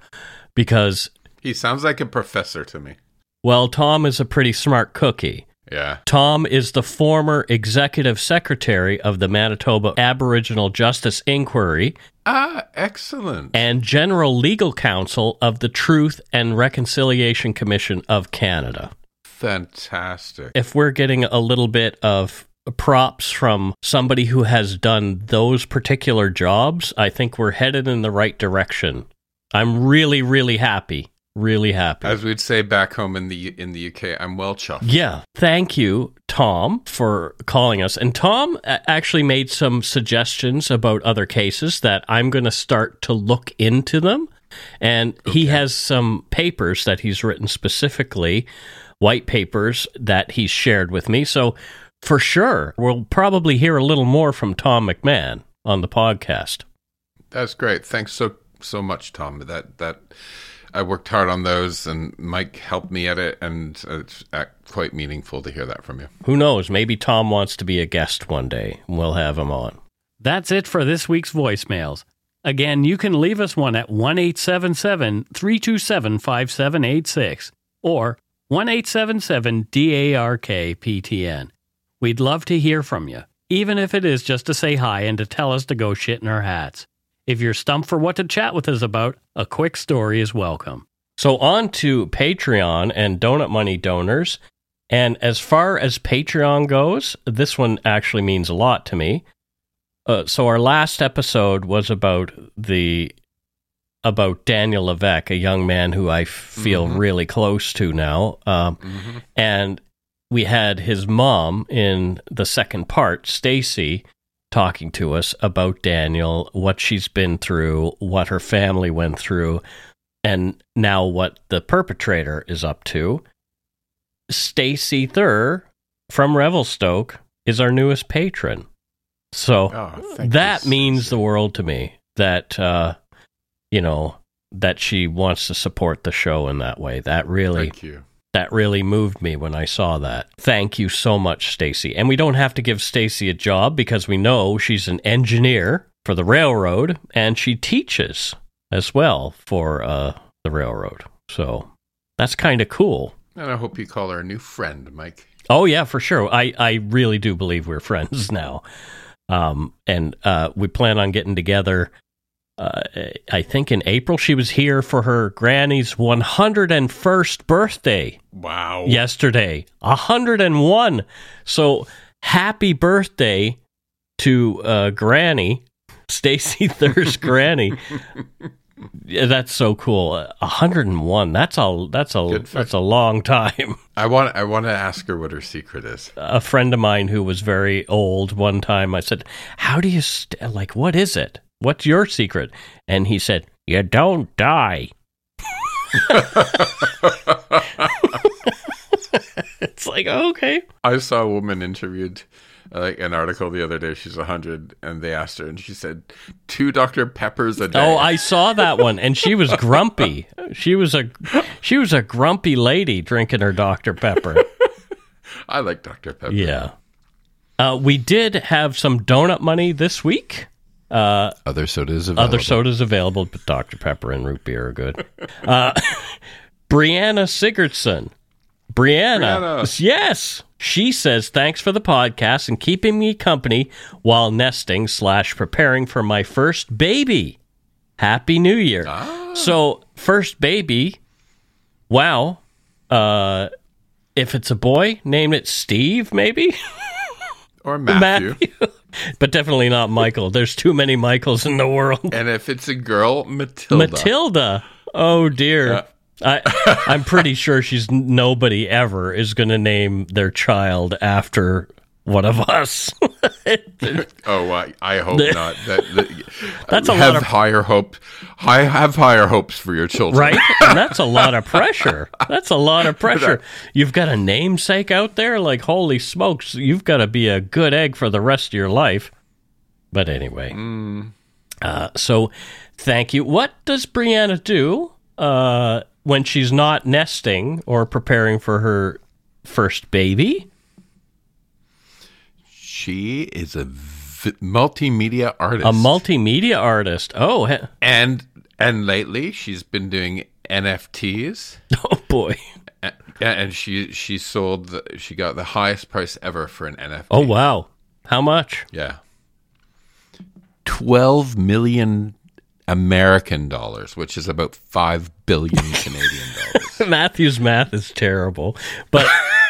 because, He sounds like a professor to me. well, Tom is a pretty smart cookie. Yeah. Tom is the former executive secretary of the Manitoba Aboriginal Justice Inquiry Ah, excellent. and general legal counsel of the Truth and Reconciliation Commission of Canada. fantastic. If we're getting a little bit of props from somebody who has done those particular jobs, I think we're headed in the right direction. I'm really, really happy. Really happy. As we'd say back home in the in the UK, I'm well chuffed. Yeah. Thank you, Tom, for calling us. And Tom actually made some suggestions about other cases that I'm going to start to look into them. And okay. he has some papers that he's written specifically, white papers that he's shared with me. So for sure, we'll probably hear a little more from Tom McMahon on the podcast. That's great. Thanks so so much, Tom. That that I worked hard on those, and Mike helped me edit, and it's uh, quite meaningful to hear that from you. Who knows? Maybe Tom wants to be a guest one day, we'll have him on. That's it for this week's voicemails. Again, you can leave us one at 1 327 5786 or 1 877 DARK PTN. We'd love to hear from you, even if it is just to say hi and to tell us to go shit in our hats. If you're stumped for what to chat with us about, a quick story is welcome. So, on to Patreon and Donut Money donors. And as far as Patreon goes, this one actually means a lot to me. Uh, so, our last episode was about the about Daniel Levesque, a young man who I feel mm-hmm. really close to now. Um, mm-hmm. And we had his mom in the second part, Stacy, talking to us about Daniel, what she's been through, what her family went through, and now what the perpetrator is up to. Stacy Thur from Revelstoke is our newest patron. So oh, that means the world to me that uh, you know that she wants to support the show in that way. That really that really moved me when I saw that. Thank you so much, Stacy. And we don't have to give Stacy a job because we know she's an engineer for the railroad and she teaches as well for uh, the railroad. So that's kind of cool. And I hope you call her a new friend, Mike. Oh yeah, for sure. I, I really do believe we're friends now. Um, and uh, we plan on getting together uh, I think in April she was here for her granny's 101st birthday. Wow. Yesterday. 101. So happy birthday to uh, Granny, Stacy Thur's granny. Yeah, that's so cool. 101. That's a that's a that's a long time. I want I want to ask her what her secret is. A friend of mine who was very old one time I said, "How do you st- like what is it?" What's your secret? And he said, You don't die. it's like, okay. I saw a woman interviewed like an article the other day. She's 100, and they asked her, and she said, Two Dr. Peppers a day. Oh, I saw that one, and she was grumpy. She was a she was a grumpy lady drinking her Dr. Pepper. I like Dr. Pepper. Yeah. Uh, we did have some donut money this week. Uh, other sodas available. Other sodas available, but Dr. Pepper and root beer are good. Uh, Brianna Sigurdsson. Brianna, Brianna. Yes. She says, thanks for the podcast and keeping me company while nesting slash preparing for my first baby. Happy New Year. Ah. So, first baby, wow. Uh, if it's a boy, name it Steve, maybe? Or Matthew. Matthew. But definitely not Michael. There's too many Michaels in the world. And if it's a girl, Matilda. Matilda. Oh dear. Yeah. I, I'm pretty sure she's nobody ever is going to name their child after one of us. oh, I, I hope not. That, that that's a have lot of higher hope. I have higher hopes for your children, right? And that's a lot of pressure. That's a lot of pressure. You've got a namesake out there. Like holy smokes, you've got to be a good egg for the rest of your life. But anyway, mm. uh, so thank you. What does Brianna do uh, when she's not nesting or preparing for her first baby? She is a v- multimedia artist. A multimedia artist. Oh, he- and and lately she's been doing NFTs. Oh boy. And, and she she sold the, she got the highest price ever for an NFT. Oh wow. How much? Yeah. 12 million American dollars, which is about 5 billion Canadian dollars. Matthew's math is terrible. But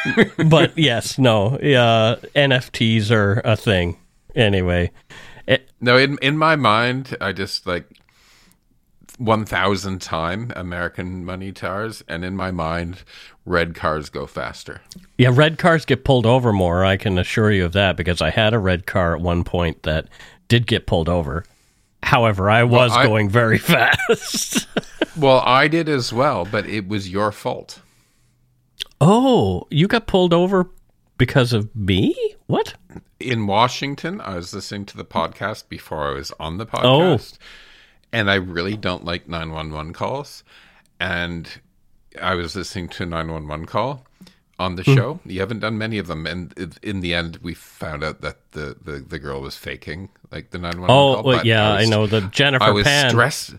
but yes, no, uh, NFTs are a thing. Anyway, it, no, in in my mind, I just like one thousand time American money towers, and in my mind, red cars go faster. Yeah, red cars get pulled over more. I can assure you of that because I had a red car at one point that did get pulled over. However, I was well, I, going very fast. well, I did as well, but it was your fault. Oh, you got pulled over because of me? What? In Washington, I was listening to the podcast before I was on the podcast. Oh. And I really don't like 911 calls. And I was listening to a 911 call on the hmm. show. You haven't done many of them, and in the end, we found out that the the, the girl was faking like the nine one one. Oh, well, yeah, I, was, I, know the Jennifer. I was Pan. stressed.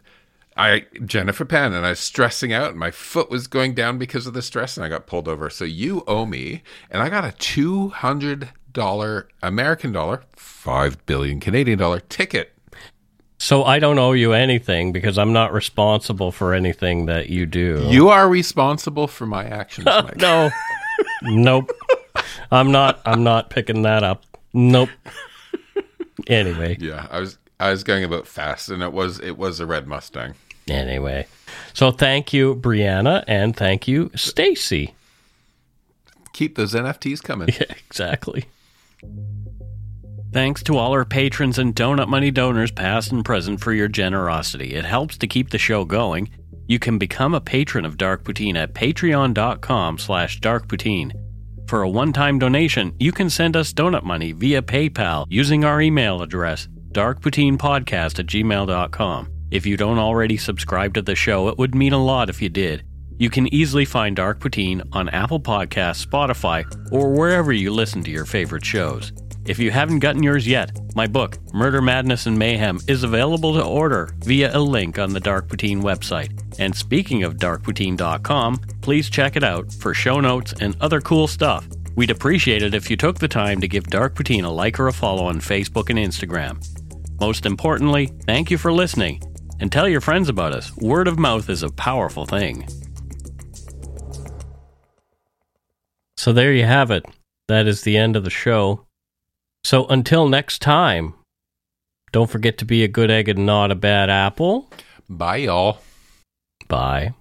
I Jennifer Pan, and I was stressing out, and my foot was going down because of the stress, and I got pulled over. So you owe me, and I got a two hundred dollar American dollar, five billion Canadian dollar ticket. So I don't owe you anything because I'm not responsible for anything that you do. You are responsible for my actions. Mike. no, nope. I'm not. I'm not picking that up. Nope. Anyway. Yeah, I was. I was going a bit fast, and it was it was a red Mustang. Anyway, so thank you, Brianna, and thank you, Stacy. Keep those NFTs coming. Yeah, exactly. Thanks to all our patrons and Donut Money donors, past and present, for your generosity. It helps to keep the show going. You can become a patron of Dark Poutine at patreon.com slash darkpoutine. For a one-time donation, you can send us donut money via PayPal using our email address, darkpoutinepodcast at gmail.com. If you don't already subscribe to the show, it would mean a lot if you did. You can easily find Dark Poutine on Apple Podcasts, Spotify, or wherever you listen to your favorite shows. If you haven't gotten yours yet, my book, Murder, Madness, and Mayhem, is available to order via a link on the Dark Poutine website. And speaking of darkpoutine.com, please check it out for show notes and other cool stuff. We'd appreciate it if you took the time to give Dark Poutine a like or a follow on Facebook and Instagram. Most importantly, thank you for listening and tell your friends about us. Word of mouth is a powerful thing. So there you have it. That is the end of the show. So until next time, don't forget to be a good egg and not a bad apple. Bye, y'all. Bye.